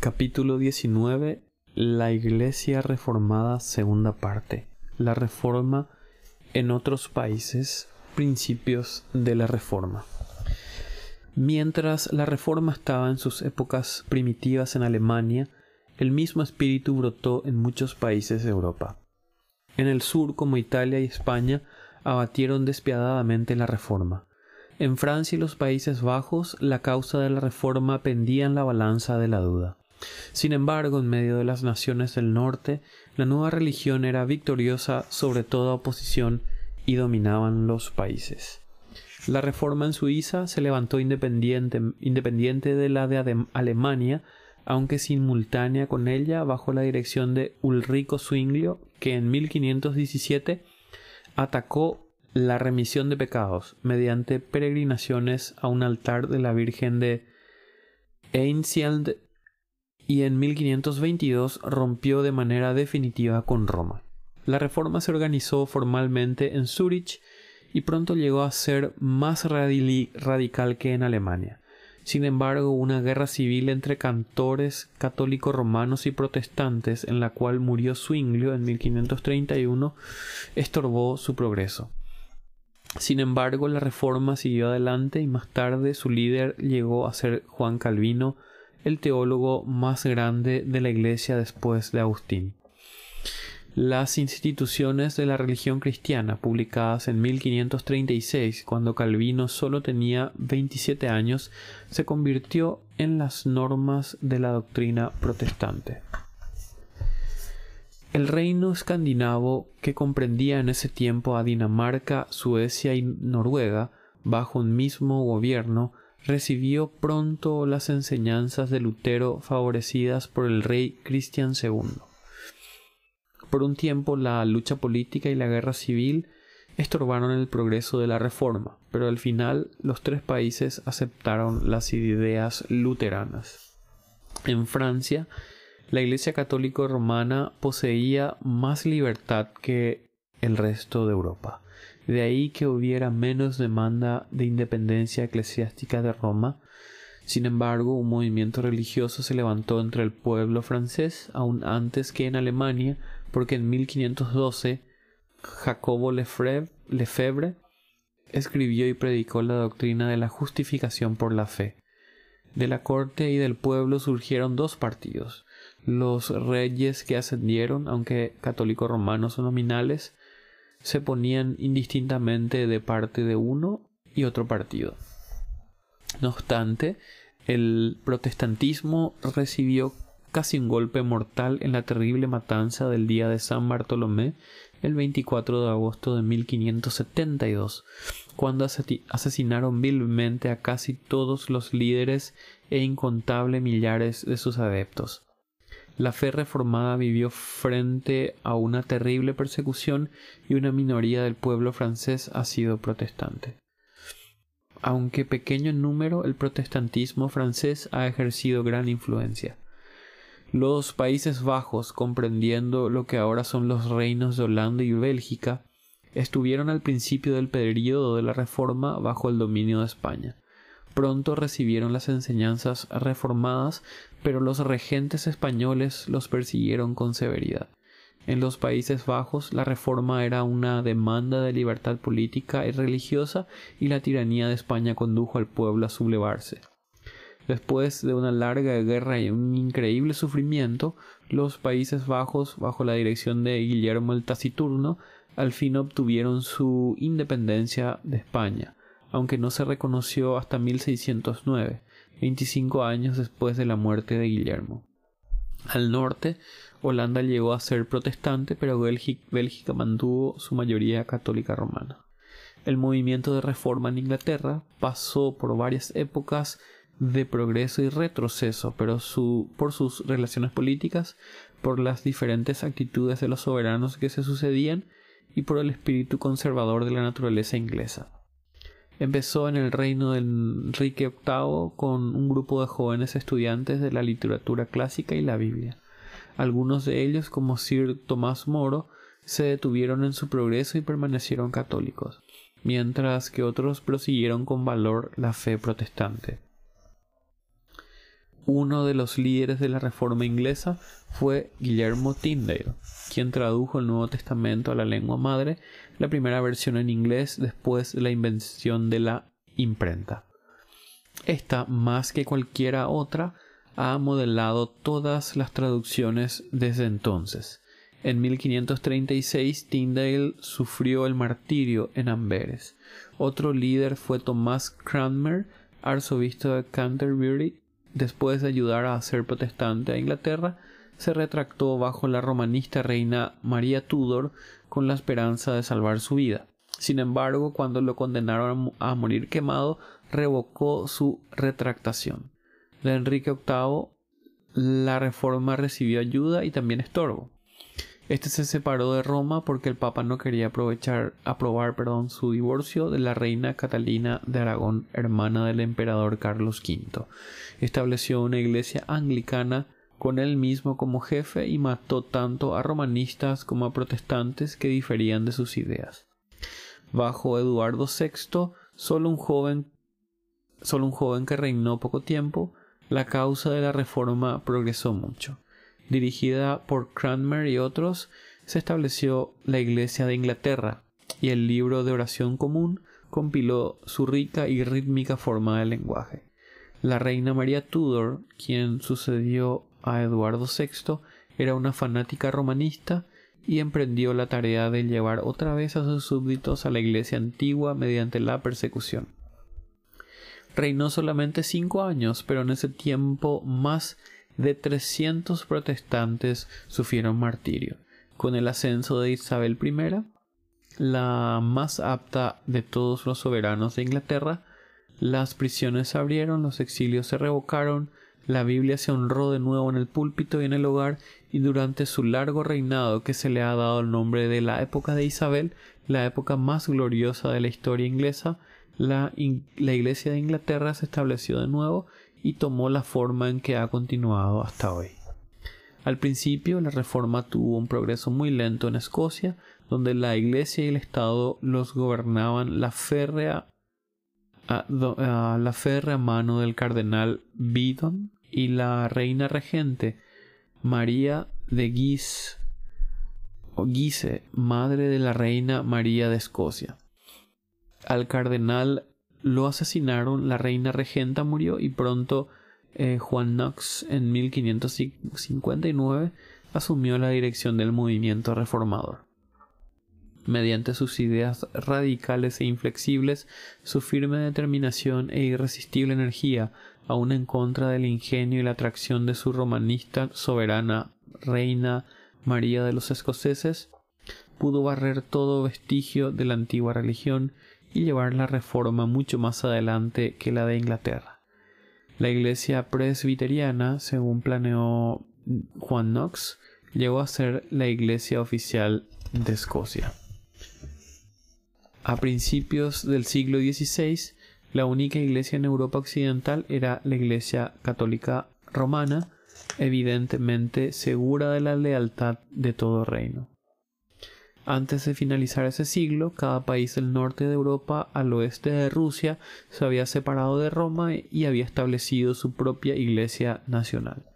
Capítulo 19 La Iglesia Reformada Segunda parte La Reforma en otros países Principios de la Reforma Mientras la Reforma estaba en sus épocas primitivas en Alemania, el mismo espíritu brotó en muchos países de Europa. En el sur, como Italia y España, abatieron despiadadamente la Reforma. En Francia y los Países Bajos, la causa de la Reforma pendía en la balanza de la duda. Sin embargo, en medio de las naciones del norte, la nueva religión era victoriosa sobre toda oposición y dominaban los países. La reforma en Suiza se levantó independiente, independiente de la de Alemania, aunque simultánea con ella bajo la dirección de Ulrico Zwinglio, que en 1517 atacó la remisión de pecados mediante peregrinaciones a un altar de la Virgen de Einsiedeln y en 1522 rompió de manera definitiva con Roma. La reforma se organizó formalmente en Zúrich y pronto llegó a ser más radical que en Alemania. Sin embargo, una guerra civil entre cantores católicos romanos y protestantes, en la cual murió Zwinglio en 1531, estorbó su progreso. Sin embargo, la reforma siguió adelante y más tarde su líder llegó a ser Juan Calvino, el teólogo más grande de la Iglesia después de Agustín. Las instituciones de la religión cristiana, publicadas en 1536, cuando Calvino solo tenía 27 años, se convirtió en las normas de la doctrina protestante. El reino escandinavo, que comprendía en ese tiempo a Dinamarca, Suecia y Noruega, bajo un mismo gobierno, recibió pronto las enseñanzas de Lutero favorecidas por el rey Cristian II. Por un tiempo la lucha política y la guerra civil estorbaron el progreso de la reforma, pero al final los tres países aceptaron las ideas luteranas. En Francia, la Iglesia Católica Romana poseía más libertad que el resto de Europa. De ahí que hubiera menos demanda de independencia eclesiástica de Roma. Sin embargo, un movimiento religioso se levantó entre el pueblo francés aún antes que en Alemania, porque en 1512 Jacobo Lefebvre escribió y predicó la doctrina de la justificación por la fe. De la corte y del pueblo surgieron dos partidos, los reyes que ascendieron, aunque católicos romanos o nominales, se ponían indistintamente de parte de uno y otro partido. No obstante, el protestantismo recibió casi un golpe mortal en la terrible matanza del día de San Bartolomé el 24 de agosto de 1572, cuando asesinaron vilmente a casi todos los líderes e incontables millares de sus adeptos. La fe reformada vivió frente a una terrible persecución y una minoría del pueblo francés ha sido protestante. Aunque pequeño en número, el protestantismo francés ha ejercido gran influencia. Los Países Bajos, comprendiendo lo que ahora son los reinos de Holanda y Bélgica, estuvieron al principio del periodo de la Reforma bajo el dominio de España pronto recibieron las enseñanzas reformadas, pero los regentes españoles los persiguieron con severidad. En los Países Bajos la reforma era una demanda de libertad política y religiosa y la tiranía de España condujo al pueblo a sublevarse. Después de una larga guerra y un increíble sufrimiento, los Países Bajos, bajo la dirección de Guillermo el Taciturno, al fin obtuvieron su independencia de España aunque no se reconoció hasta 1609, 25 años después de la muerte de Guillermo. Al norte, Holanda llegó a ser protestante, pero Bélgica mantuvo su mayoría católica romana. El movimiento de reforma en Inglaterra pasó por varias épocas de progreso y retroceso, pero por sus relaciones políticas, por las diferentes actitudes de los soberanos que se sucedían y por el espíritu conservador de la naturaleza inglesa. Empezó en el reino de Enrique VIII con un grupo de jóvenes estudiantes de la literatura clásica y la Biblia. Algunos de ellos, como Sir Tomás Moro, se detuvieron en su progreso y permanecieron católicos, mientras que otros prosiguieron con valor la fe protestante. Uno de los líderes de la Reforma inglesa fue Guillermo Tyndale, quien tradujo el Nuevo Testamento a la lengua madre, la primera versión en inglés después de la invención de la imprenta. Esta, más que cualquiera otra, ha modelado todas las traducciones desde entonces. En 1536 Tyndale sufrió el martirio en Amberes. Otro líder fue Tomás Cranmer, arzobispo de Canterbury, después de ayudar a hacer protestante a Inglaterra, se retractó bajo la romanista reina María Tudor con la esperanza de salvar su vida. Sin embargo, cuando lo condenaron a morir quemado, revocó su retractación. De Enrique VIII, la reforma recibió ayuda y también estorbo. Este se separó de Roma porque el Papa no quería aprovechar, aprobar perdón, su divorcio de la reina Catalina de Aragón, hermana del emperador Carlos V. Estableció una iglesia anglicana con él mismo como jefe y mató tanto a romanistas como a protestantes que diferían de sus ideas. Bajo Eduardo VI, solo un joven, solo un joven que reinó poco tiempo, la causa de la reforma progresó mucho dirigida por Cranmer y otros, se estableció la Iglesia de Inglaterra y el libro de oración común compiló su rica y rítmica forma de lenguaje. La reina María Tudor, quien sucedió a Eduardo VI, era una fanática romanista y emprendió la tarea de llevar otra vez a sus súbditos a la iglesia antigua mediante la persecución. Reinó solamente cinco años, pero en ese tiempo más de 300 protestantes sufrieron martirio. Con el ascenso de Isabel I, la más apta de todos los soberanos de Inglaterra, las prisiones se abrieron, los exilios se revocaron, la Biblia se honró de nuevo en el púlpito y en el hogar, y durante su largo reinado que se le ha dado el nombre de la época de Isabel, la época más gloriosa de la historia inglesa, la, la Iglesia de Inglaterra se estableció de nuevo y tomó la forma en que ha continuado hasta hoy. Al principio la reforma tuvo un progreso muy lento en Escocia, donde la Iglesia y el Estado los gobernaban la férrea, la férrea mano del cardenal Beaton y la reina regente María de Guise o Guise, madre de la reina María de Escocia. Al cardenal lo asesinaron, la reina regenta murió y pronto eh, Juan Knox en 1559 asumió la dirección del movimiento reformador. Mediante sus ideas radicales e inflexibles, su firme determinación e irresistible energía, aun en contra del ingenio y la atracción de su romanista soberana reina María de los escoceses, pudo barrer todo vestigio de la antigua religión y llevar la reforma mucho más adelante que la de Inglaterra. La iglesia presbiteriana, según planeó Juan Knox, llegó a ser la iglesia oficial de Escocia. A principios del siglo XVI, la única iglesia en Europa occidental era la iglesia católica romana, evidentemente segura de la lealtad de todo reino. Antes de finalizar ese siglo, cada país del norte de Europa al oeste de Rusia se había separado de Roma y había establecido su propia iglesia nacional.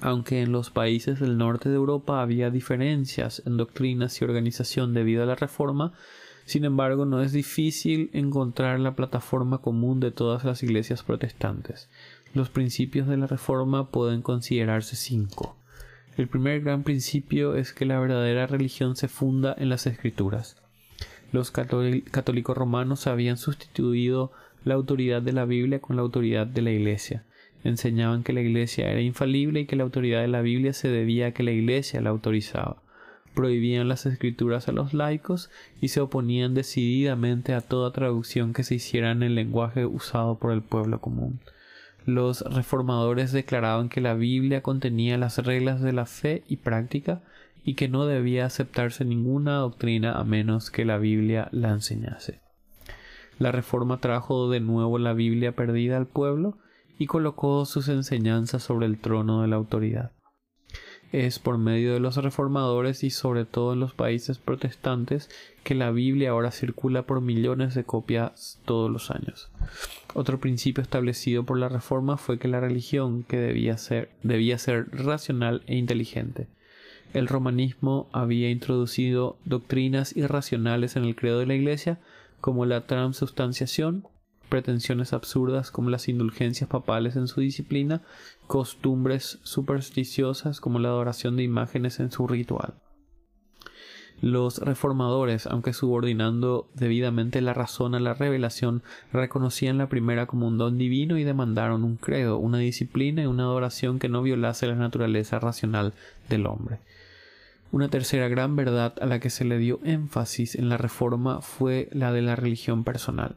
Aunque en los países del norte de Europa había diferencias en doctrinas y organización debido a la Reforma, sin embargo no es difícil encontrar la plataforma común de todas las iglesias protestantes. Los principios de la Reforma pueden considerarse cinco. El primer gran principio es que la verdadera religión se funda en las escrituras. Los católicos romanos habían sustituido la autoridad de la Biblia con la autoridad de la Iglesia. Enseñaban que la Iglesia era infalible y que la autoridad de la Biblia se debía a que la Iglesia la autorizaba. Prohibían las escrituras a los laicos y se oponían decididamente a toda traducción que se hiciera en el lenguaje usado por el pueblo común los reformadores declaraban que la Biblia contenía las reglas de la fe y práctica y que no debía aceptarse ninguna doctrina a menos que la Biblia la enseñase. La reforma trajo de nuevo la Biblia perdida al pueblo y colocó sus enseñanzas sobre el trono de la autoridad. Es por medio de los reformadores y sobre todo en los países protestantes que la Biblia ahora circula por millones de copias todos los años. Otro principio establecido por la Reforma fue que la religión que debía ser, debía ser racional e inteligente. El romanismo había introducido doctrinas irracionales en el credo de la Iglesia, como la transubstanciación, pretensiones absurdas como las indulgencias papales en su disciplina, costumbres supersticiosas como la adoración de imágenes en su ritual. Los reformadores, aunque subordinando debidamente la razón a la revelación, reconocían la primera como un don divino y demandaron un credo, una disciplina y una adoración que no violase la naturaleza racional del hombre. Una tercera gran verdad a la que se le dio énfasis en la reforma fue la de la religión personal.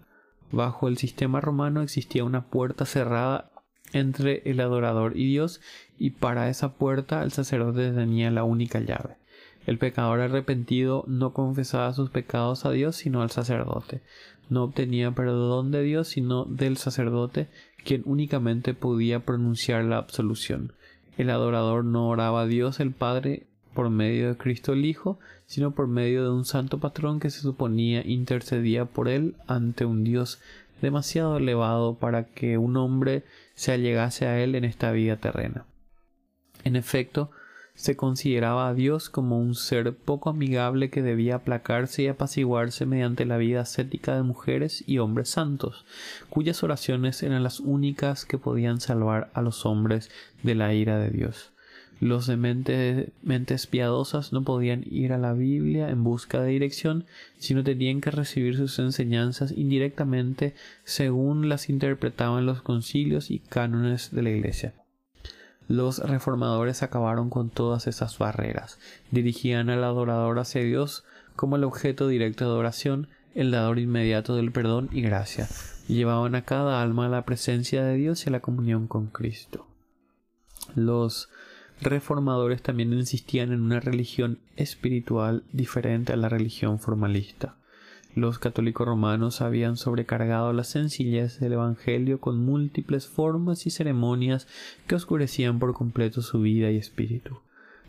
Bajo el sistema romano existía una puerta cerrada entre el adorador y Dios, y para esa puerta el sacerdote tenía la única llave. El pecador arrepentido no confesaba sus pecados a Dios sino al sacerdote. No obtenía perdón de Dios sino del sacerdote, quien únicamente podía pronunciar la absolución. El adorador no oraba a Dios el Padre por medio de Cristo el Hijo, sino por medio de un santo patrón que se suponía intercedía por él ante un Dios demasiado elevado para que un hombre se allegase a él en esta vida terrena. En efecto, se consideraba a Dios como un ser poco amigable que debía aplacarse y apaciguarse mediante la vida ascética de mujeres y hombres santos, cuyas oraciones eran las únicas que podían salvar a los hombres de la ira de Dios. Los de mentes piadosas no podían ir a la Biblia en busca de dirección, sino tenían que recibir sus enseñanzas indirectamente según las interpretaban los concilios y cánones de la Iglesia. Los reformadores acabaron con todas esas barreras, dirigían al adorador hacia Dios como el objeto directo de adoración, el dador inmediato del perdón y gracia, llevaban a cada alma a la presencia de Dios y a la comunión con Cristo. Los reformadores también insistían en una religión espiritual diferente a la religión formalista. Los católicos romanos habían sobrecargado la sencillez del Evangelio con múltiples formas y ceremonias que oscurecían por completo su vida y espíritu.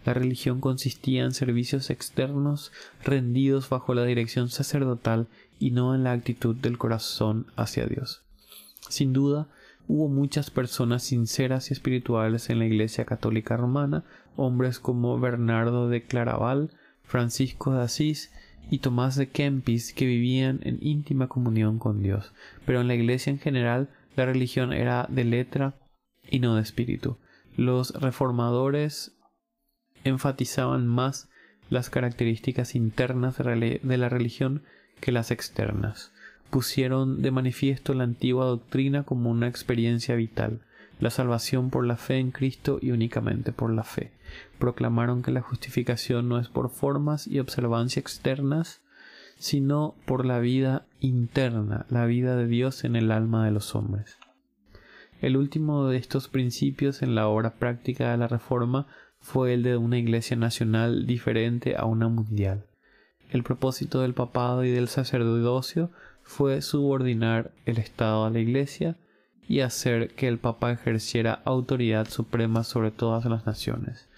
La religión consistía en servicios externos rendidos bajo la dirección sacerdotal y no en la actitud del corazón hacia Dios. Sin duda, hubo muchas personas sinceras y espirituales en la Iglesia Católica Romana, hombres como Bernardo de Claraval, Francisco de Asís y Tomás de Kempis que vivían en íntima comunión con Dios, pero en la Iglesia en general la religión era de letra y no de espíritu. Los reformadores enfatizaban más las características internas de la religión que las externas. Pusieron de manifiesto la antigua doctrina como una experiencia vital, la salvación por la fe en Cristo y únicamente por la fe. Proclamaron que la justificación no es por formas y observancia externas, sino por la vida interna, la vida de Dios en el alma de los hombres. El último de estos principios en la obra práctica de la Reforma fue el de una iglesia nacional diferente a una mundial. El propósito del papado y del sacerdocio fue subordinar el Estado a la Iglesia y hacer que el Papa ejerciera autoridad suprema sobre todas las naciones.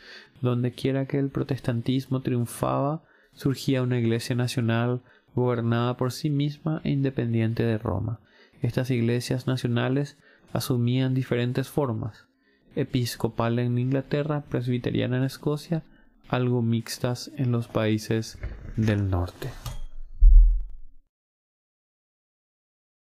Donde quiera que el protestantismo triunfaba, surgía una iglesia nacional gobernada por sí misma e independiente de Roma. Estas iglesias nacionales asumían diferentes formas, episcopal en Inglaterra, presbiteriana en Escocia, algo mixtas en los países del norte.